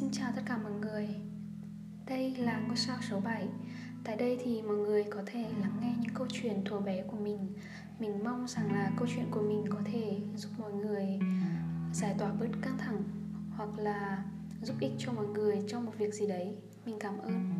Xin chào tất cả mọi người. Đây là ngôi sao số 7 Tại đây thì mọi người có thể lắng nghe những câu chuyện thuở bé của mình. Mình mong rằng là câu chuyện của mình có thể giúp mọi người giải tỏa bớt căng thẳng Hoặc là giúp ích cho mọi người trong một việc gì đấy. Mình cảm ơn.